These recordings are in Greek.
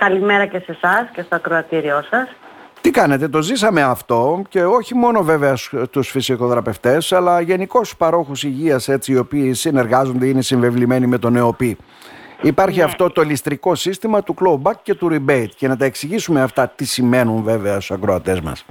Καλημέρα και σε εσάς και στο ακροατήριό σας. Τι κάνετε, το ζήσαμε αυτό και όχι μόνο βέβαια στους φυσικοδραπευτές αλλά γενικώς στους παρόχους υγείας έτσι οι οποίοι συνεργάζονται είναι συμβεβλημένοι με τον ΕΟΠΗ. Υπάρχει Ναι. αυτό το ληστρικό σύστημα του clawback και του rebate και να τα εξηγήσουμε αυτά τι σημαίνουν βέβαια στους ακροατές μας.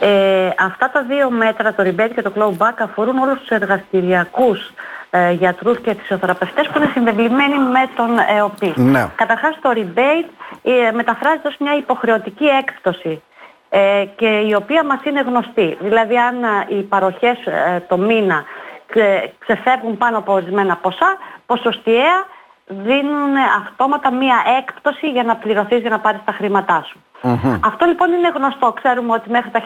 Ε, αυτά τα δύο μέτρα, το rebate και το clawback, αφορούν όλους τους εργαστηριακούς ε, γιατρούς και φυσιοθεραπευτές που είναι συνδεβλημένοι με τον ΕΟΠΗ. Ναι. Καταρχάς το rebate ε, μεταφράζεται ως μια υποχρεωτική έκπτωση ε, και η οποία μας είναι γνωστή. Δηλαδή αν ε, οι παροχές ε, το μήνα ξε- ξεφεύγουν πάνω από ορισμένα ποσά, ποσοστιαία δίνουν αυτόματα μία έκπτωση για να πληρωθείς για να πάρεις τα χρήματά σου. Αυτό λοιπόν είναι γνωστό. Ξέρουμε ότι μέχρι τα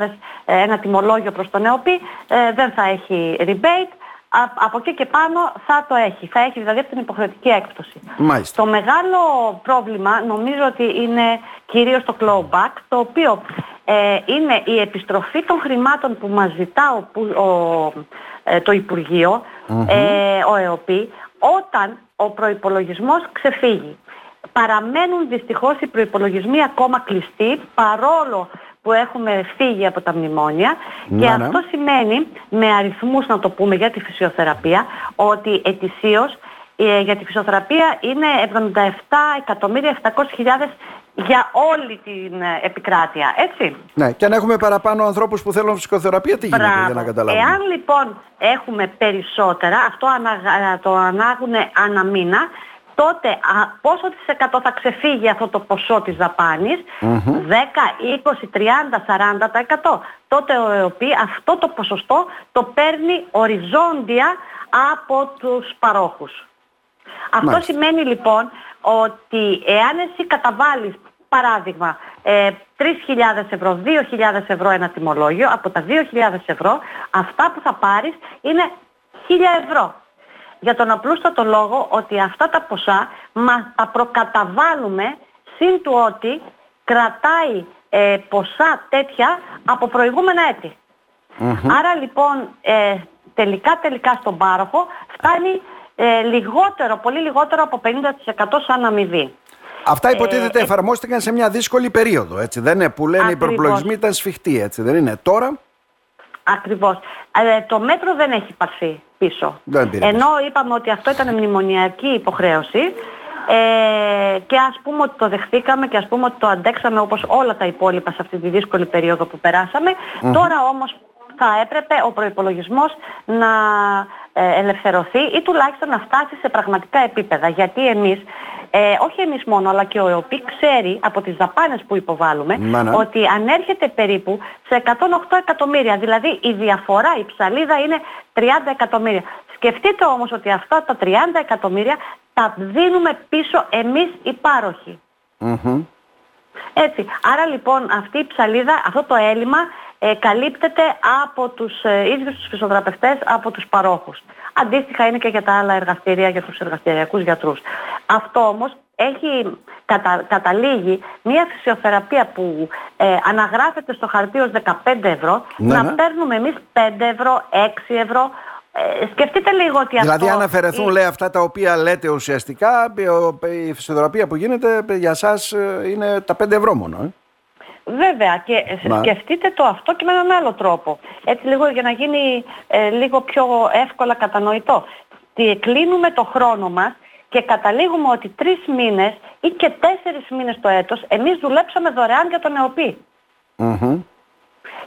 1500-2000 ε, ένα τιμολόγιο προς τον ΕΟΠΗ ε, δεν θα έχει rebate. Α- από εκεί και πάνω θα το έχει. Θα έχει δηλαδή αυτή την υποχρεωτική έκπτωση. Μάλιστα. Το μεγάλο πρόβλημα νομίζω ότι είναι κυρίως το clawback, το οποίο ε, είναι η επιστροφή των χρημάτων που μας ζητά ο, που- ο- ε, το υπουργειο ε, ο ΕΟΠΗ, όταν ο προϋπολογισμός ξεφύγει. Παραμένουν δυστυχώς οι προϋπολογισμοί ακόμα κλειστοί, παρόλο που έχουμε φύγει από τα μνημόνια και Ναι, ναι. αυτό σημαίνει, με αριθμούς να το πούμε για τη φυσιοθεραπεία, ότι ετησίως ε, για τη φυσιοθεραπεία είναι 77.700.000 για όλη την ε, επικράτεια, έτσι. Ναι, και αν έχουμε παραπάνω ανθρώπους που θέλουν φυσικοθεραπεία, τι γίνεται για να καταλάβουμε. Εάν λοιπόν έχουμε περισσότερα, αυτό αναγα- το ανάγουν ανά μήνα, τότε α, πόσο της εκατό θα ξεφύγει αυτό το ποσό της δαπάνης, 10, 20, 30, 40%. Τότε ο ΕΟΠΗ αυτό το ποσοστό το παίρνει οριζόντια από τους παρόχους. Αυτό Μάλιστα. σημαίνει λοιπόν ότι εάν εσύ καταβάλεις παράδειγμα ε, 3.000 ευρώ, 2.000 ευρώ ένα τιμολόγιο, από τα 2.000 ευρώ αυτά που θα πάρεις είναι 1.000 ευρώ. Για τον απλούστατο λόγο ότι αυτά τα ποσά μας τα προκαταβάλουμε συν του ότι κρατάει ε, ποσά τέτοια από προηγούμενα έτη. Άρα λοιπόν ε, τελικά τελικά στον πάροχο φτάνει ε, λιγότερο, πολύ λιγότερο από 50% σαν αμοιβή. Αυτά υποτίθεται ε, εφαρμόστηκαν σε μια δύσκολη περίοδο, έτσι δεν είναι, που λένε οι Ακριβώς. προπλογισμοί ήταν σφιχτοί, έτσι δεν είναι. Τώρα, Ακριβώς. Ε, το μέτρο δεν έχει πάρθει πίσω. Δεν πήρε Ενώ είπαμε ότι αυτό ήταν μνημονιακή υποχρέωση ε, και ας πούμε ότι το δεχτήκαμε και ας πούμε ότι το αντέξαμε όπως όλα τα υπόλοιπα σε αυτή τη δύσκολη περίοδο που περασαμε Τώρα όμως θα έπρεπε ο προϋπολογισμός να ε, ελευθερωθεί ή τουλάχιστον να φτάσει σε πραγματικά επίπεδα. Γιατί εμείς, ε, όχι εμείς μόνο, αλλά και ο ΕΟΠΗ ξέρει από τις δαπάνες που υποβάλλουμε Να, ναι. ότι ανέρχεται περίπου σε 108 εκατομμύρια. Δηλαδή η διαφορά, η ψαλίδα είναι 30 εκατομμύρια. Σκεφτείτε όμως ότι αυτά τα 30 εκατομμύρια τα δίνουμε πίσω εμείς οι πάροχοι. Μμμ. Έτσι. Άρα λοιπόν αυτή η ψαλίδα, αυτό το έλλειμμα ε, καλύπτεται από τους ε, ίδιους τους φυσιοθεραπευτές, από τους παρόχους. Αντίστοιχα είναι και για τα άλλα εργαστήρια, για τους εργαστηριακούς γιατρούς. Αυτό όμως έχει κατα, καταλήγει μια φυσιοθεραπεία που ε, αναγράφεται στο χαρτί ως 15 ευρώ, Ναι, να ναι. παίρνουμε εμείς 5 ευρώ, 6 ευρώ. Ε, σκεφτείτε λίγο ότι Δηλαδή, αυτό... αν αφαιρεθούν η- λέει, αυτά τα οποία λέτε ουσιαστικά, ο- η φυσιοθεραπεία που γίνεται για εσά είναι τα 5 ευρώ μόνο. Ε. Βέβαια και ε, Μα- σκεφτείτε το αυτό και με έναν άλλο τρόπο. Έτσι λίγο για να γίνει ε, λίγο πιο εύκολα κατανοητό. Τι κλείνουμε το χρόνο μας και καταλήγουμε ότι τρεις μήνες ή και τέσσερις μήνες το έτος εμείς δουλέψαμε δωρεάν για τον ΕΟΠΗ. Μμμ.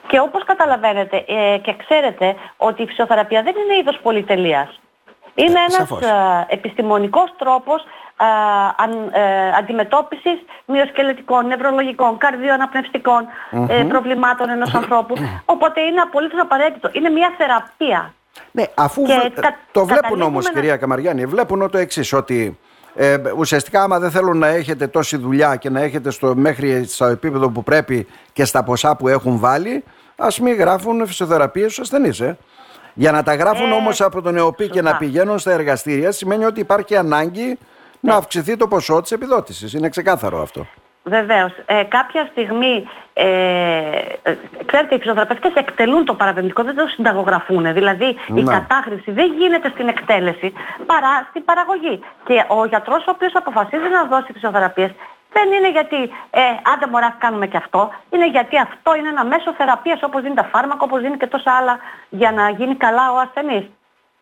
Και όπως καταλαβαίνετε ε, και ξέρετε ότι η φυσιοθεραπεία δεν είναι είδος πολυτελείας. Είναι Ε, ένας σαφώς. ε, επιστημονικός τρόπος ε, αν, ε, αντιμετώπισης μυοσκελετικών, νευρολογικών, καρδιοαναπνευστικών ε, προβλημάτων ενός ανθρώπου. Οπότε είναι απολύτως απαραίτητο. Είναι μια θεραπεία. Ναι, αφού Και βε- κα- το βλέπουν καταλήγουμε όμως να- κυρία Καμαριάννη, βλέπουν το εξής ότι ε, ουσιαστικά άμα δεν θέλουν να έχετε τόση δουλειά και να έχετε στο, μέχρι στο επίπεδο που πρέπει και στα ποσά που έχουν βάλει, ας μην γράφουν φυσιοθεραπείες στους ασθενείς. Ε. Για να τα γράφουν Ε, όμως από τον ΕΟΠΗ και να σωστά. πηγαίνουν στα εργαστήρια σημαίνει ότι υπάρχει ανάγκη να αυξηθεί το ποσό της επιδότησης. Είναι ξεκάθαρο αυτό. Βεβαίως. Ε, κάποια στιγμή, ε, ε, ξέρετε, οι φυσιοθεραπευτές εκτελούν το παραπεμπτικό, δεν το συνταγογραφούν. Δηλαδή η Ναι. κατάχρηση δεν γίνεται στην εκτέλεση παρά στην παραγωγή. Και ο γιατρός ο οποίος αποφασίζει να δώσει φυσιοθεραπείες δεν είναι γιατί ε, άντε μωρά κάνουμε και αυτό. Είναι γιατί αυτό είναι ένα μέσο θεραπείας όπως δίνει τα φάρμακα, όπως δίνει και τόσα άλλα για να γίνει καλά ο ασθενής.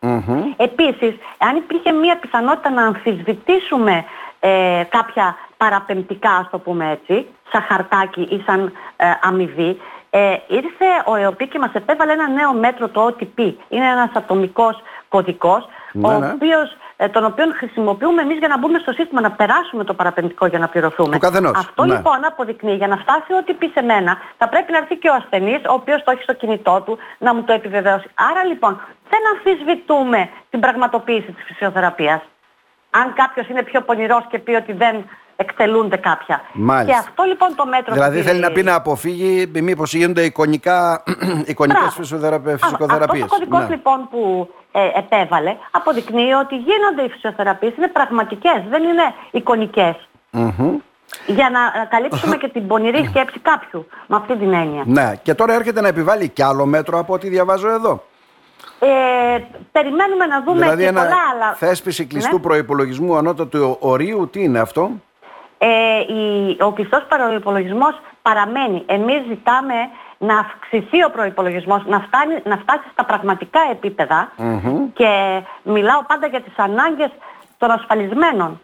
Μμμ. Επίσης, αν υπήρχε μία πιθανότητα να αμφισβητήσουμε ε, κάποια παραπεμπτικά, ας το πούμε έτσι, σαν χαρτάκι ή σαν ε, αμοιβή, ε, ήρθε ο ΕΟΠΗ και μας επέβαλε ένα νέο μέτρο, το OTP. Είναι ένας ατομικός κωδικός, Ναι, ο ναι. οποίος, ε, τον οποίο χρησιμοποιούμε εμείς για να μπούμε στο σύστημα, να περάσουμε το παραπεμπτικό για να πληρωθούμε. Του καθενός, Αυτό ναι. λοιπόν αποδεικνύει για να φτάσει ό,τι πει σε μένα, θα πρέπει να έρθει και ο ασθενής, ο οποίος το έχει στο κινητό του, να μου το επιβεβαιώσει. Άρα λοιπόν δεν αμφισβητούμε την πραγματοποίηση της φυσιοθεραπείας. Αν κάποιος είναι πιο πονηρός και πει ότι δεν εκτελούνται κάποια. Μάλιστα. Και αυτό λοιπόν το μέτρο... Δηλαδή που θέλει να πήρε- πει να αποφύγει μήπως γίνονται εικονικά, εικονικές Μπράβο. φυσιοθεραπε- Αυτό φυσικοθεραπείες. ο κωδικός Ναι. λοιπόν που ε, επέβαλε αποδεικνύει ότι γίνονται οι φυσιοθεραπείες, είναι πραγματικές, δεν είναι εικονικές. Μμμ. Για να ε, καλύψουμε και την πονηρή σκέψη κάποιου, με αυτή την έννοια. Ναι, και τώρα έρχεται να επιβάλλει κι άλλο μέτρο από ό,τι διαβάζω εδώ. Ε, περιμένουμε να δούμε δηλαδή και ένα πολλά άλλα. θέσπιση κλειστού Ναι. προϋπολογισμού ανώτατου ορίου, τι είναι αυτό; Ε, η, ο κλειστός προϋπολογισμός παραμένει. Εμείς ζητάμε να αυξηθεί ο προϋπολογισμός, να, φτάνει, να φτάσει στα πραγματικά επίπεδα Μμμ. και μιλάω πάντα για τις ανάγκες των ασφαλισμένων.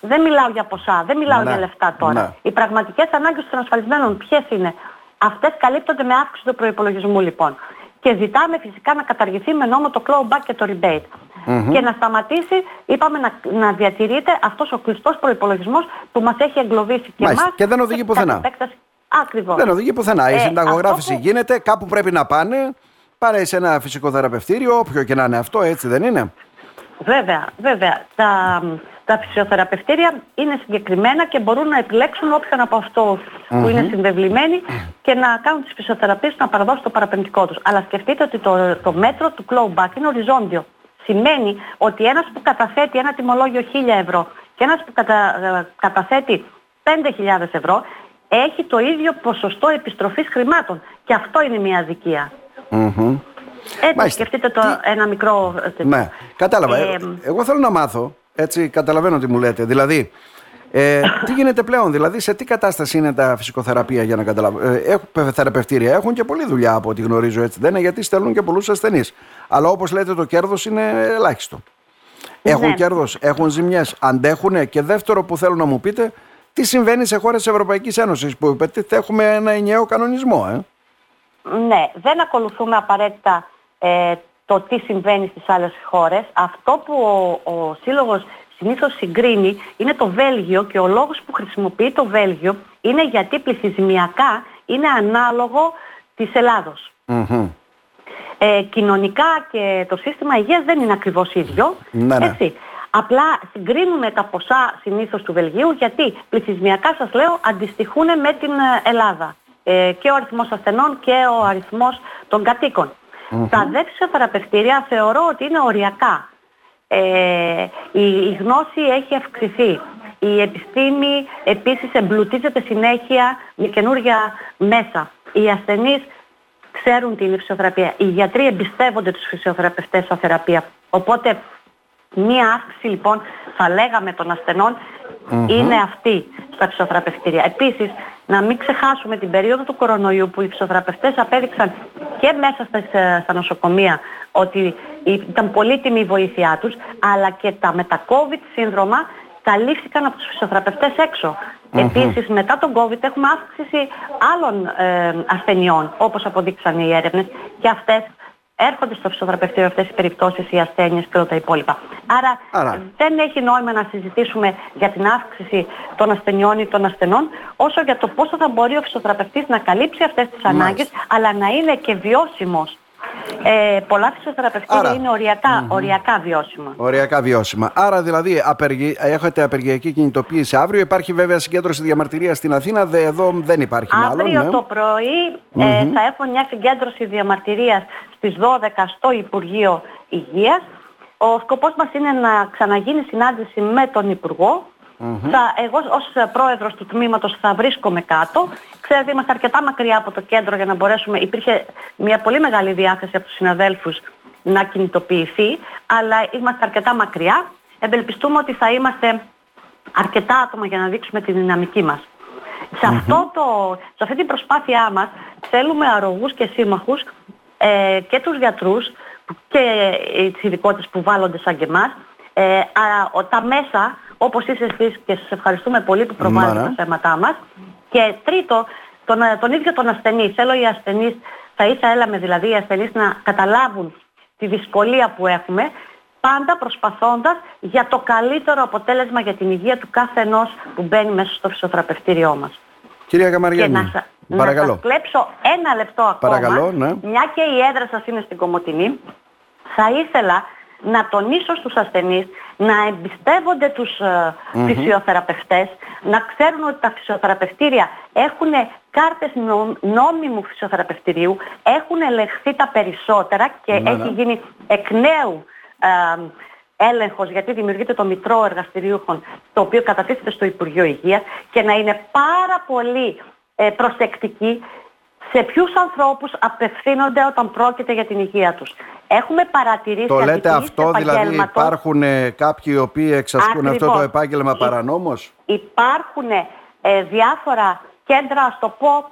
Δεν μιλάω για ποσά, δεν μιλάω Ναι, για λεφτά τώρα. ναι. Οι πραγματικές ανάγκες των ασφαλισμένων ποιες είναι; Αυτές καλύπτονται με αύξηση του προϋπολογισμού λοιπόν. Και ζητάμε φυσικά να καταργηθεί με νόμο το clawback και το rebate. Και να σταματήσει, είπαμε, να, να διατηρείται αυτός ο κλειστός προϋπολογισμός που μας έχει εγκλωβίσει και Μάλιστα. εμάς. Και δεν οδηγεί πουθενά. κατ' επέκταση- Ακριβώς. Δεν οδηγεί πουθενά. Η Ε, συνταγογράφηση αυτό που- γίνεται, κάπου πρέπει να πάνε. Πάρε σε ένα φυσικοθεραπευτήριο, όποιο και να είναι αυτό, έτσι δεν είναι; Βέβαια, βέβαια. Τα, τα φυσιοθεραπευτήρια είναι συγκεκριμένα και μπορούν να επιλέξουν όποιον από αυτό που είναι συνδευλημένοι και να κάνουν τις φυσιοθεραπείες να παραδώσουν το παραπεμπτικό τους. Αλλά σκεφτείτε ότι το, το μέτρο του clawback είναι οριζόντιο. Σημαίνει ότι ένας που καταθέτει ένα τιμολόγιο 1000 ευρώ και ένας που κατα, ε, καταθέτει 5.000 ευρώ έχει το ίδιο ποσοστό επιστροφής χρημάτων. Και αυτό είναι μια αδικία. Μμμ. Έτσι, Μάλιστα. σκεφτείτε το ένα μικρό... ε, τέτοιο. Ναι, κατάλαβα. Ε, Ε, εγώ θέλω να μάθω, έτσι καταλαβαίνω τι μου λέτε. Δηλαδή, ε, τι γίνεται πλέον, δηλαδή σε τι κατάσταση είναι τα φυσικοθεραπεία για να καταλάβω. Ε, έχουν θεραπευτήρια, έχουν και πολλή δουλειά από ό,τι γνωρίζω έτσι. Δεν είναι γιατί στέλνουν και πολλούς ασθενείς. Αλλά όπως λέτε το κέρδος είναι ελάχιστο. Έχουν Ναι. κέρδος, έχουν ζημιές, αντέχουνε. Και δεύτερο που θέλω να μου πείτε, τι συμβαίνει σε χώρες της Ευρωπαϊκής Ένωσης που υποτίθεται έχουμε ένα ενιαίο κανονισμό. Ε; Ναι, δεν ακολουθούμε απαραίτητα ε, το τι συμβαίνει στις άλλες χώρες. Αυτό που ο, ο Σύλλογος συνήθως συγκρίνει είναι το Βέλγιο και ο λόγος που χρησιμοποιεί το Βέλγιο είναι γιατί πληθυσμιακά είναι ανάλογο της Ελλάδος. Μμμ. Ε, κοινωνικά και το σύστημα υγείας δεν είναι ακριβώς ίδιο. Ναι, ναι. Έτσι. Απλά συγκρίνουμε τα ποσά συνήθως του Βελγίου γιατί πληθυσμιακά σας λέω αντιστοιχούν με την ε, Ελλάδα. Ε, και ο αριθμός ασθενών και ο αριθμός των κατοικων Τα δε φυσιοθεραπευτήρια θεωρώ ότι είναι οριακά. Ε, η, η γνώση έχει αυξηθεί. Η επιστήμη επίσης εμπλουτίζεται συνέχεια με καινούργια μέσα. Οι ασθενείς ξέρουν τι είναι η φυσιοθεραπεία. Οι γιατροί εμπιστεύονται τους φυσιοθεραπευτές στα θεραπεία. Οπότε μία αύξηση λοιπόν θα λέγαμε των ασθενών είναι αυτή στα φυσιοθεραπευτήρια. Επίσης να μην ξεχάσουμε την περίοδο του κορονοϊού που οι φυσιοθεραπευτές απέδειξαν και μέσα στα, στα νοσοκομεία ότι ήταν πολύτιμη η βοήθειά τους αλλά και τα με τα COVID σύνδρομα καλύφθηκαν από τους φυσιοθεραπευτές έξω. Επίσης μετά τον COVID έχουμε αύξηση άλλων ε, ασθενειών όπως αποδείξαν οι έρευνες και αυτές έρχονται στο φυσιοθεραπευτήριο αυτές οι περιπτώσεις, οι ασθένειες και όλα τα υπόλοιπα. Άρα, Άρα. δεν έχει νόημα να συζητήσουμε για την αύξηση των ασθενειών ή των ασθενών όσο για το πόσο θα μπορεί ο φυσιοθεραπευτής να καλύψει αυτές τις Μάλιστα. ανάγκες αλλά να είναι και βιώσιμος. Ε, πολλά φυσιοθεραπευτήρια Άρα. είναι οριακά, οριακά βιώσιμα. Οριακά βιώσιμα. Άρα δηλαδή απεργι... έχετε απεργιακή κινητοποίηση αύριο. Υπάρχει βέβαια συγκέντρωση διαμαρτυρίας στην Αθήνα. Δε, εδώ δεν υπάρχει μάλλον. Αύριο ναι. το πρωί ε, θα έχω μια συγκέντρωση διαμαρτυρίας στις 12 στο Υπουργείο Υγείας. Ο σκοπός μας είναι να ξαναγίνει συνάντηση με τον Υπουργό θα, εγώ ως πρόεδρος του τμήματος θα βρίσκομαι κάτω. Ξέρετε, είμαστε αρκετά μακριά από το κέντρο για να μπορέσουμε. Υπήρχε μια πολύ μεγάλη διάθεση από τους συναδέλφους να κινητοποιηθεί, αλλά είμαστε αρκετά μακριά. Ευελπιστούμε ότι θα είμαστε αρκετά άτομα για να δείξουμε τη δυναμική μας. Σε, αυτό το, σε αυτή την προσπάθειά μας θέλουμε αρρωγούς και σύμμαχους ε, και τους γιατρούς και ε, τις ειδικότητες που βάλλονται σαν και εμάς. Ε, α, τα μέσα, όπως είσαι εσείς και σας ευχαριστούμε πολύ που προβάλλετε τα θέματά μας. Και τρίτο, τον, τον ίδιο τον ασθενή. Θέλω οι ασθενείς, θα ήθελα δηλαδή οι ασθενείς να καταλάβουν τη δυσκολία που έχουμε πάντα προσπαθώντας για το καλύτερο αποτέλεσμα για την υγεία του κάθε ενός που μπαίνει μέσα στο φυσιοθεραπευτήριό μας. Κυρία Καμαριάννη, και να, παρακαλώ. να σας κλέψω ένα λεπτό ακόμα, παρακαλώ, ναι. μια και η έδρα σας είναι στην Κομωτινή, θα ήθελα να τονίσω στους ασθενείς να εμπιστεύονται τους ε, φυσιοθεραπευτές, να ξέρουν ότι τα φυσιοθεραπευτήρια έχουν κάρτες νόμιμου φυσιοθεραπευτηρίου, έχουν ελεγχθεί τα περισσότερα και ναι, έχει ναι. γίνει εκ νέου έλεγχος γιατί δημιουργείται το Μητρό Εργαστηρίουχων το οποίο κατατίθεται στο Υπουργείο Υγείας και να είναι πάρα πολύ ε, προσεκτικοί σε ποιους ανθρώπους απευθύνονται όταν πρόκειται για την υγεία τους. Έχουμε παρατηρήσει Το λέτε αυτό, δηλαδή υπάρχουν ε, κάποιοι οι οποίοι εξασκούν αυτό το επάγγελμα παρανόμως; Υπάρχουν ε, διάφορα κέντρα, ας το πω,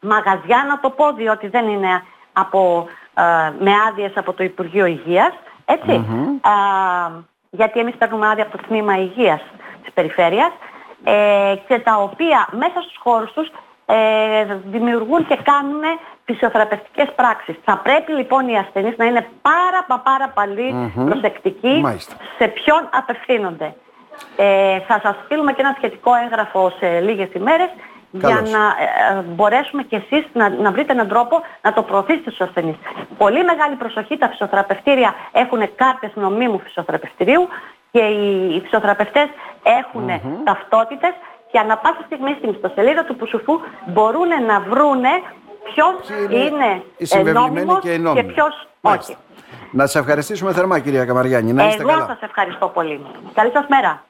μαγαζιά να το πω, διότι δεν είναι από, ε, με άδειες από το Υπουργείο Υγείας, έτσι. Α, γιατί εμείς παίρνουμε άδεια από το Τμήμα Υγείας της Περιφέρειας ε, και τα οποία μέσα στους χώρους τους ε, δημιουργούν και κάνουν φυσιοθεραπευτικές πράξεις. Θα πρέπει λοιπόν οι ασθενείς να είναι πάρα πάρα πολύ προσεκτικοί σε ποιον απευθύνονται. Ε, θα σας στείλουμε και ένα σχετικό έγγραφο σε λίγες ημέρες για να ε, ε, μπορέσουμε κι εσείς να, να βρείτε έναν τρόπο να το προωθήσετε στους ασθενείς. Πολύ μεγάλη προσοχή, τα φυσιοθεραπευτήρια έχουν κάρτες νομίμου φυσιοθεραπευτηρίου και οι, οι φυσιοθεραπευτές έχουν mm-hmm. ταυτότητες και ανα πάσα στιγμή στην ιστοσελίδα του Πουσουφού μπορούν να βρούνε ποιος είναι, είναι νόμιμος και, και ποιος όχι. Να σας ευχαριστήσουμε θερμά κυρία Καμαριάννη. Να είστε Εγώ σας ευχαριστώ πολύ. Καλή σας μέρα.